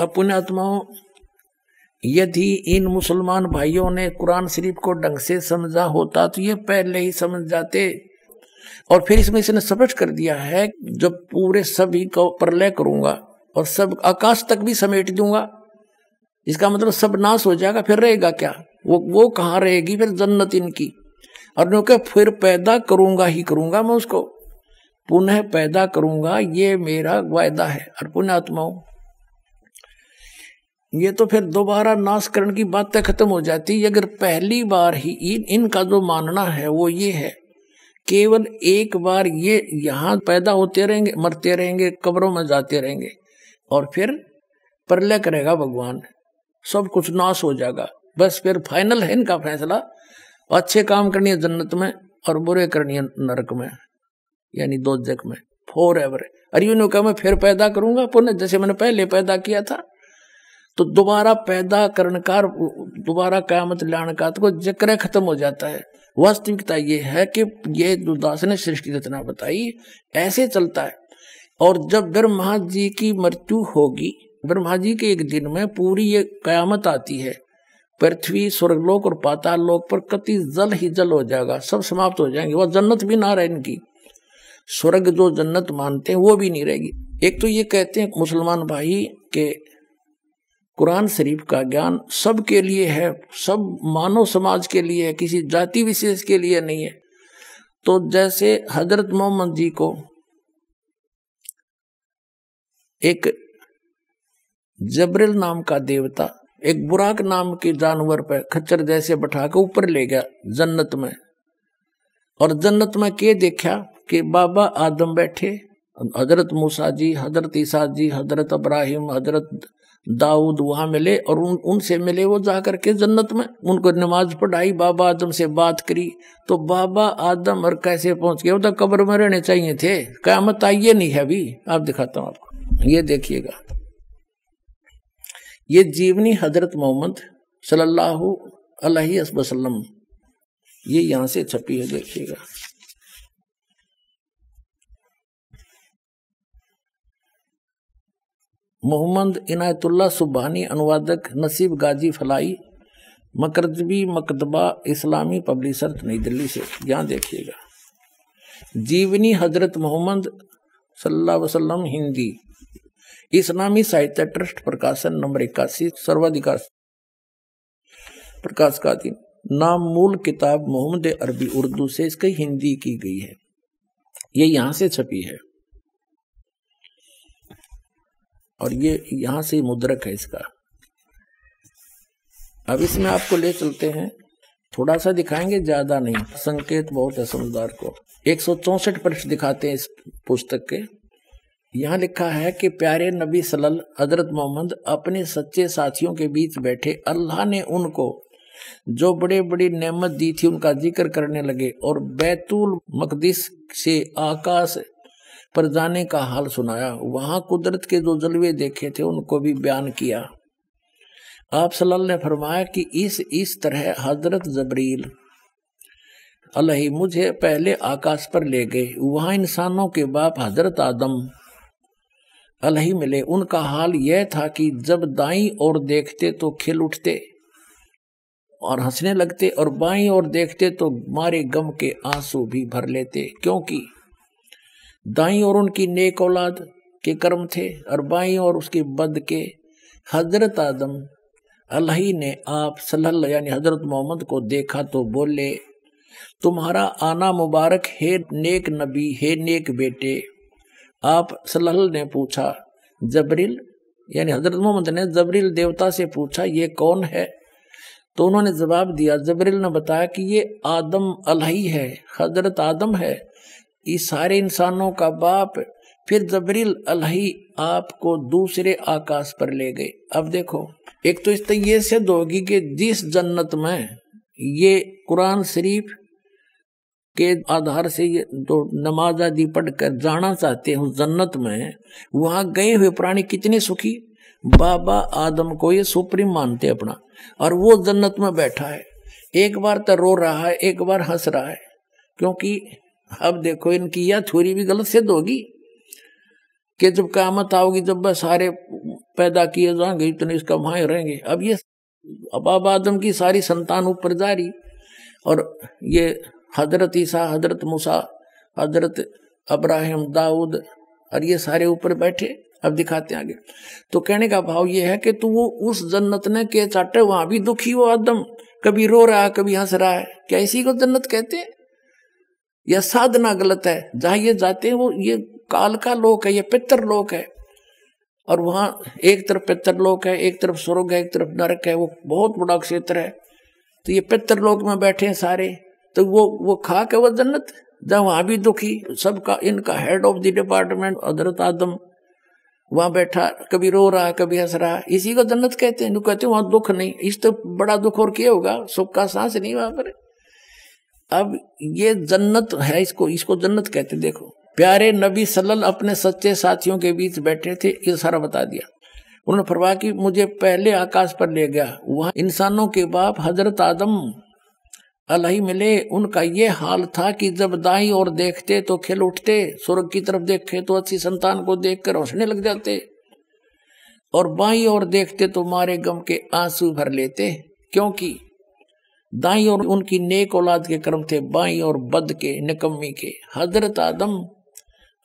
अब पुण्यात्माओं यदि इन मुसलमान भाइयों ने कुरान शरीफ को ढंग से समझा होता तो ये पहले ही समझ जाते। और फिर इसमें इसने स्पष्ट कर दिया है, जब पूरे सभी को प्रलय करूँगा और सब आकाश तक भी समेट दूँगा, इसका मतलब सब नाश हो जाएगा, फिर रहेगा क्या? वो वो कहाँ रहेगी? फिर जन्नत इनकी। और क्या फिर पैदा करूँगा ही करूँगा मैं उसको। पुनः पैदा करूँगा, ये मेरा वायदा है। और पुण्यात्माओं ये तो फिर दोबारा नाश करने की बातें खत्म हो जाती अगर पहली बार ही इन, इनका जो मानना है, वो ये है। केवल एक बार ये यहाँ पैदा होते रहेंगे, मरते रहेंगे, कब्रों में जाते रहेंगे और फिर प्रलय करेगा भगवान। सब कुछ नाश हो जाएगा। बस फिर फाइनल है इनका फैसला। अच्छे काम करनी है जन्नत में और बुरे करनी है नरक में, यानी दो जग में फोर एवर अरे यूँ कहा मैं फिर पैदा करूँगा पुनः जैसे मैंने पहले पैदा किया था। तो दोबारा पैदा करने का दोबारा क्यामत लाने का तो जक्र खत्म हो जाता है। वास्तविकता ये है कि ये दुदास ने सृष्टि रचना बताई, ऐसे चलता है। और जब ब्रह्मा जी की मृत्यु होगी, ब्रह्मा जी के एक दिन में पूरी ये कयामत आती है। पृथ्वी, स्वर्गलोक और पाताल लोक पर कति जल ही जल हो जाएगा, सब समाप्त हो जाएँगे, वह जन्नत भी ना रहे इनकी। स्वर्ग जो जन्नत मानते हैं, वो भी नहीं रहेगी। एक तो ये कहते हैं, मुसलमान भाई, के कुरान शरीफ का ज्ञान सबके लिए है, सब मानव समाज के लिए है, किसी जाति विशेष के लिए नहीं है। तो जैसे हज़रत मोहम्मद जी को एक जबरिल नाम का देवता, एक बुराक नाम के जानवर पर खच्चर जैसे बैठा के ऊपर ले गया जन्नत में। और जन्नत में के देखा कि बाबा आदम बैठे, हज़रत मूसा जी, हज़रत ईसा जी, हज़रत अब्राहिम, हज़रत दाऊद वहाँ मिले और उन, उनसे मिले वो जाकर के जन्नत में। उनको नमाज़ पढ़ाई, बाबा आदम से बात करी। तो बाबा आदम और कैसे पहुँच गए? वो तो कब्र में रहने चाहिए थे। क्यामत आइए नहीं है अभी। आप दिखाता हूँ आपको। ये देखिएगा। ये जीवनी हज़रत मोहम्मद सल्लल्लाहु अलैहि वसल्लम, ये यहाँ से छपी है, देखिएगा। मोहम्मद इनायतुल्ला सुबहानी अनुवादक नसीब गाजी फलाई, मकरजबी मकदबा इस्लामी पब्लिशर, नई दिल्ली से। यहाँ देखिएगा। जीवनी हज़रत मोहम्मद सल्लल्लाहु वसल्लम हिंदी, इस्लामी साहित्य ट्रस्ट प्रकाशन नंबर इक्यासी, सर्वाधिकार प्रकाश का दिन। नाम मूल किताब मोहम्मद अरबी उर्दू से इसकी हिंदी की गई है। ये यहाँ से छपी है। और ये यहाँ से मुद्रक है इसका। अब इसमें आपको ले चलते हैं। थोड़ा सा दिखाएँगे, ज़्यादा नहीं। संकेत बहुत है समझदार को। एक पृष्ठ दिखाते हैं इस पुस्तक के। यहाँ लिखा है कि, प्यारे नबी सलल हज़रत मोहम्मद अपने सच्चे साथियों के बीच बैठे। अल्लाह ने उनको जो बड़े बड़ी नेमत दी थी, उनका ज़िक्र करने लगे और बैतुल मकदिस से आकाश पर जाने का हाल सुनाया। वहाँ कुदरत के जो जलवे देखे थे, उनको भी बयान किया। आप सल्लल्लाहु ने फरमाया कि इस इस तरह हज़रत जबरील अलही, मुझे पहले आकाश पर ले गए। वहाँ इंसानों के बाप हज़रत आदम अलही मिले। उनका हाल यह था कि जब दाई और देखते तो खिल उठते और हंसने लगते और बाई और देखते तो मारे गम के आँसू भी भर लेते। क्योंकि दाई और उनकी नेक औलाद के कर्म थे और बाई और उसके बद के हज़रत आदम, अल्लाह ने आप सल्लल्लाहु यानी हज़रत मोहम्मद को देखा तो बोले, तुम्हारा आना मुबारक है नेक नबी, है नेक बेटे। आप सल्लल्लाहु ने पूछा, जबरील? यानी हज़रत मोहम्मद ने जबरील देवता से पूछा, ये कौन है? तो उन्होंने जवाब दिया, जबरील ने बताया कि ये आदम अलही है, हज़रत आदम है। इस सारे इंसानों का बाप फिर जबरील अलही आपको दूसरे आकाश पर ले गए। अब देखो, एक तो इस ये सिद्ध होगी कि जिस जन्नत में ये कुरान शरीफ के आधार से ये तो नमाज़ आदि पढ़कर जाना चाहते हैं उस जन्नत में, वहाँ गए हुए प्राणी कितने सुखी। बाबा आदम को ये सुप्रीम मानते अपना, और वो जन्नत में बैठा है। एक बार तो रो रहा है, एक बार हंस रहा है, क्योंकि अब देखो इनकी यह थोड़ी भी गलत सिद्ध होगी कि जब कामत आओगी, जब बस सारे पैदा किए जाएँगे, इतने इसका वहाँ रहेंगे। अब ये अब आदम की सारी संतान ऊपर जा रही और ये हज़रत ईसा, हज़रत मूसा, हज़रत अब्राहिम, दाऊद और ये सारे ऊपर बैठे। अब दिखाते आगे। तो कहने का भाव ये है कि तू वो उस जन्नत ने के चाटे, वहाँ भी दुखी हो आदम। कभी रो रहा है, कभी हंस रहा है। क्या इसी को जन्नत कहते हैं? यह साधना गलत है। जहाँ ये जाते हैं वो, ये काल का लोक है, ये पितर लोक है। और वहाँ एक तरफ़ पितर लोक है, एक तरफ़ स्वर्ग है, एक तरफ़ नरक है, वो बहुत बड़ा क्षेत्र है। तो ये पितर लोक में बैठे हैं सारे। तो वो वो खा के वो जन्नत जब वहाँ भी दुखी, सबका, इनका हेड ऑफ़ द डिपार्टमेंट हज़रत आदम, वहाँ बैठा, कभी रो रहा, कभी हंस रहा, इसी को जन्नत कहते हैं। कहते हैं, वहाँ दुख नहीं। इस तो बड़ा दुख और क्या होगा सुख का सांस नहीं वहाँ पर। अब ये जन्नत है, इसको इसको जन्नत कहते देखो। प्यारे नबी सल्लल अपने सच्चे साथियों के बीच बैठे थे, ये सारा बता दिया। उन्होंने फरमाया कि मुझे पहले आकाश पर ले गया, वहाँ इंसानों के बाप हज़रत आदम अलही मिले, उनका ये हाल था कि जब दाई और देखते तो खिल उठते, स्वर्ग की तरफ़ देखे तो अच्छी संतान को देखकर हंसने लग जाते, और बाई और देखते तो मारे गम के आँसू भर लेते, क्योंकि दाई और उनकी नेक औलाद के कर्म थे, बाई और बद के, निकम्मी के। हज़रत आदम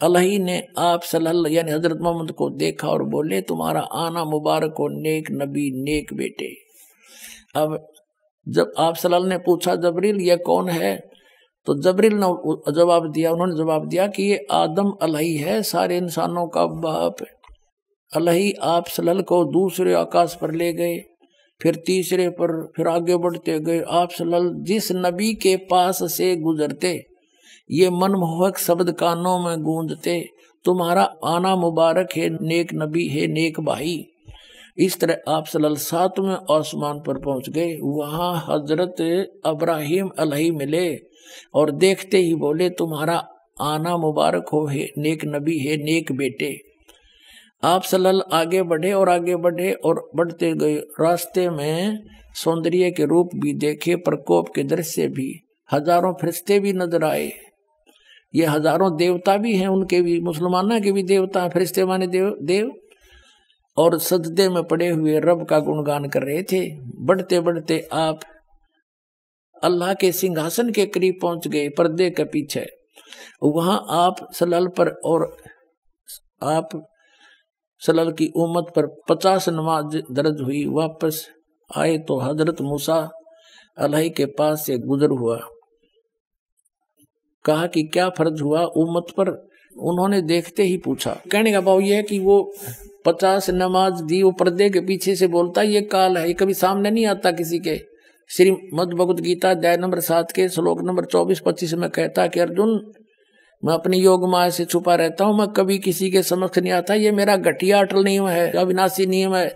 अलही ने आप सल्लल्लाहु यानी हज़रत मोहम्मद को देखा और बोले, तुम्हारा आना मुबारक हो, नेक नबी, नेक बेटे। अब जब आप सल्लल्लाहु ने पूछा, जबरील ये कौन है? तो जबरील ने जवाब दिया, उन्होंने जवाब दिया कि ये आदम अलही है, सारे इंसानों का बाप अलही आप सलल को दूसरे आकाश पर ले गए। फिर तीसरे पर फिर आगे बढ़ते गए। आप सलल जिस नबी के पास से गुजरते, ये मनमोहक शब्द कानों में गूंजते, तुम्हारा आना मुबारक है, नेक नबी है, नेक भाई। इस तरह आप सलल सातवें आसमान पर पहुँच गए। वहाँ हज़रत अब्राहिम अलही मिले और देखते ही बोले, तुम्हारा आना मुबारक हो, है नेक नबी, है नेक बेटे। आप सलल आगे बढ़े और आगे बढ़े और बढ़ते गए। रास्ते में सौंदर्य के रूप भी देखे, प्रकोप के दृश्य भी। हज़ारों फरिश्ते भी नज़र आए। ये हज़ारों देवता भी हैं, उनके भी, मुसलमाना के भी देवता, फरिश्ते माने देव देव। और सजदे में पड़े हुए रब का गुणगान कर रहे थे। बढ़ते बढ़ते आप अल्लाह के सिंहासन के करीब पहुँच गए, पर्दे के पीछे। वहाँ आप सलल पर और आप सलल की उम्मत पर पचास नमाज़ दर्ज हुई, वापस आए तो हज़रत मूसा अलही के पास से गुजर हुआ। कहा कि क्या फ़र्ज़ हुआ उम्मत पर? उन्होंने देखते ही पूछा। कहने का भाव यह कि वो पचास नमाज़ दी वो पर्दे के पीछे से बोलता, ये काल है, ये कभी सामने नहीं आता किसी के। श्री मद भगवत गीता अध्याय नंबर सात के श्लोक नंबर चौबीस पच्चीस में कहता कि, अर्जुन मैं अपनी योग माया से छुपा रहता हूँ, मैं कभी किसी के समक्ष नहीं आता। ये मेरा घटिया अटल नियम है अविनाशी नियम है।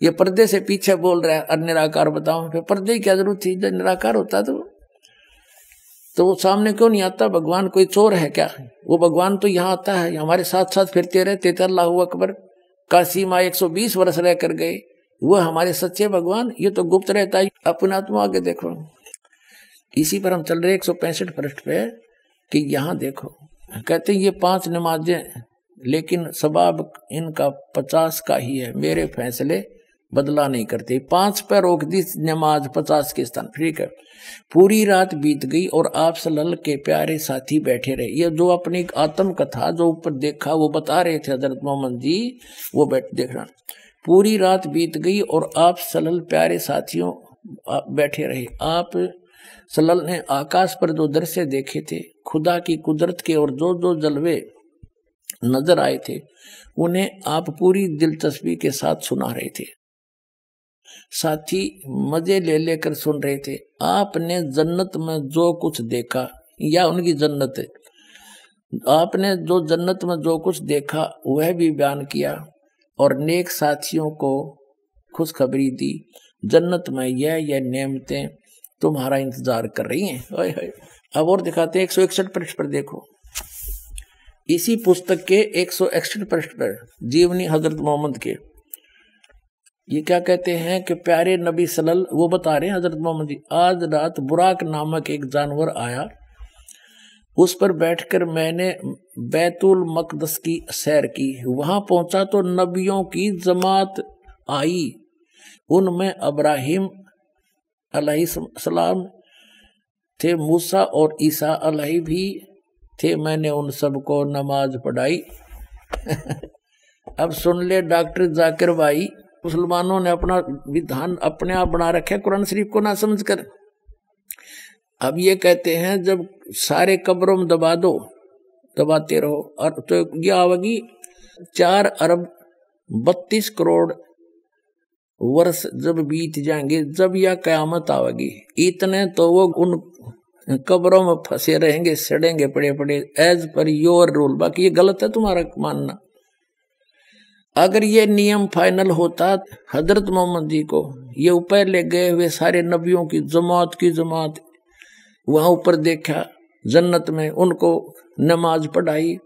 ये पर्दे से पीछे बोल रहा है निराकार बताओ, फिर पर्दे की क्या ज़रूरत थी? जब निराकार होता तो तो वो सामने क्यों नहीं आता? भगवान कोई चोर है क्या? वो भगवान तो यहाँ आता है, हमारे साथ साथ फिरते रहे थे अल्लाह अकबर। काशी माँ एक सौ बीस वर्ष रह कर गए। वो हमारे सच्चे भगवान, ये तो गुप्त रहता है। अपने आत्मा आगे देखो। इसी पर हम चल रहे एक सौ पैंसठ पृष्ठ पे। कि यहाँ देखो। कहते ये पाँच नमाजें लेकिन सबाब इनका पचास का ही है। मेरे फैसले बदला नहीं करते। पाँच पर रोक दी नमाज़ पचास के स्थान। ठीक है। पूरी रात बीत गई और आप सलल के प्यारे साथी बैठे रहे। ये जो अपनी आत्म कथा जो ऊपर देखा, वो बता रहे थे हज़रत मोहम्मद जी, वो बैठ, देख रहा। पूरी रात बीत गई और आप सलल प्यारे साथियों बैठे रहे। आप सलल ने आकाश पर जो दृश्य देखे थे खुदा की कुदरत के और जो जो जलवे नज़र आए थे, उन्हें आप पूरी दिलचस्पी के साथ सुना रहे थे। साथी, मज़े ले लेकर सुन रहे थे, आपने जन्नत में जो कुछ देखा, या उनकी जन्नत है आपने जो जन्नत में जो कुछ देखा, वह भी बयान किया और नेक साथियों को खुशखबरी दी, जन्नत में यह यह नियमतें तुम्हारा इंतज़ार कर रही हैं। अब और दिखाते हैं एक सौ इकसठ पृष्ठ पर देखो। इसी पुस्तक के एक सौ इकसठ पृष्ठ पर, जीवनी हज़रत मोहम्मद के। ये क्या कहते हैं कि प्यारे नबी सलल वो बता रहे हैं हज़रत मोहम्मद जी, आज रात बुराक नामक एक जानवर आया। उस पर बैठकर मैंने बैतुल मकदस की सैर की। वहाँ पहुँचा तो नबियों की जमात आई। उनमें अब्राहिम सलाम थे मूसा और ईसा अलही भी थे, मैंने उन सबको नमाज़ पढ़ाई। अब सुन ले डॉक्टर जाकिर भाई, मुसलमानों ने अपना विधान अपने आप बना रखे कुरान शरीफ को ना समझ कर अब ये कहते हैं, जब सारे कब्रों में दबा दो, दबाते रहो। और तो यह आवेगी चार अरब बत्तीस करोड़ वर्ष जब बीत जाएँगे, जब यह कयामत आवेगी। इतने तो वो उन कब्रों में फंसे रहेंगे, सड़ेंगे पड़े पड़े एज पर योर रूल। बाकी ये गलत है तुम्हारा मानना। अगर ये नियम फाइनल होता, हज़रत मोहम्मद जी को, ये ऊपर ले गए हुए सारे नबियों की जमात की जमात, वहाँ ऊपर देखा, जन्नत में उनको नमाज़ पढ़ाई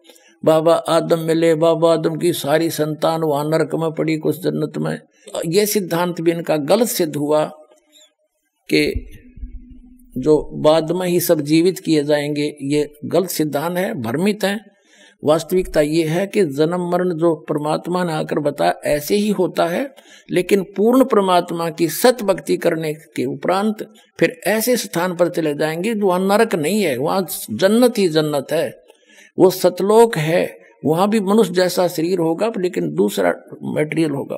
बाबा आदम मिले, बाबा आदम की सारी संतान वहाँ नरक में पड़ी, कुछ जन्नत में। ये सिद्धांत भी इनका गलत सिद्ध हुआ कि जो बाद में ही सब जीवित किए जाएँगे, ये गलत सिद्धांत है, भ्रमित है। वास्तविकता ये है कि जन्म, मरण जो परमात्मा ने आकर बताया, ऐसे ही होता है, लेकिन पूर्ण परमात्मा की सत भक्ति करने के उपरांत फिर ऐसे स्थान पर चले जाएँगे जो नरक नहीं है, वहाँ जन्नत ही जन्नत है। वो सतलोक है वहाँ भी मनुष्य जैसा शरीर होगा लेकिन दूसरा मटेरियल होगा।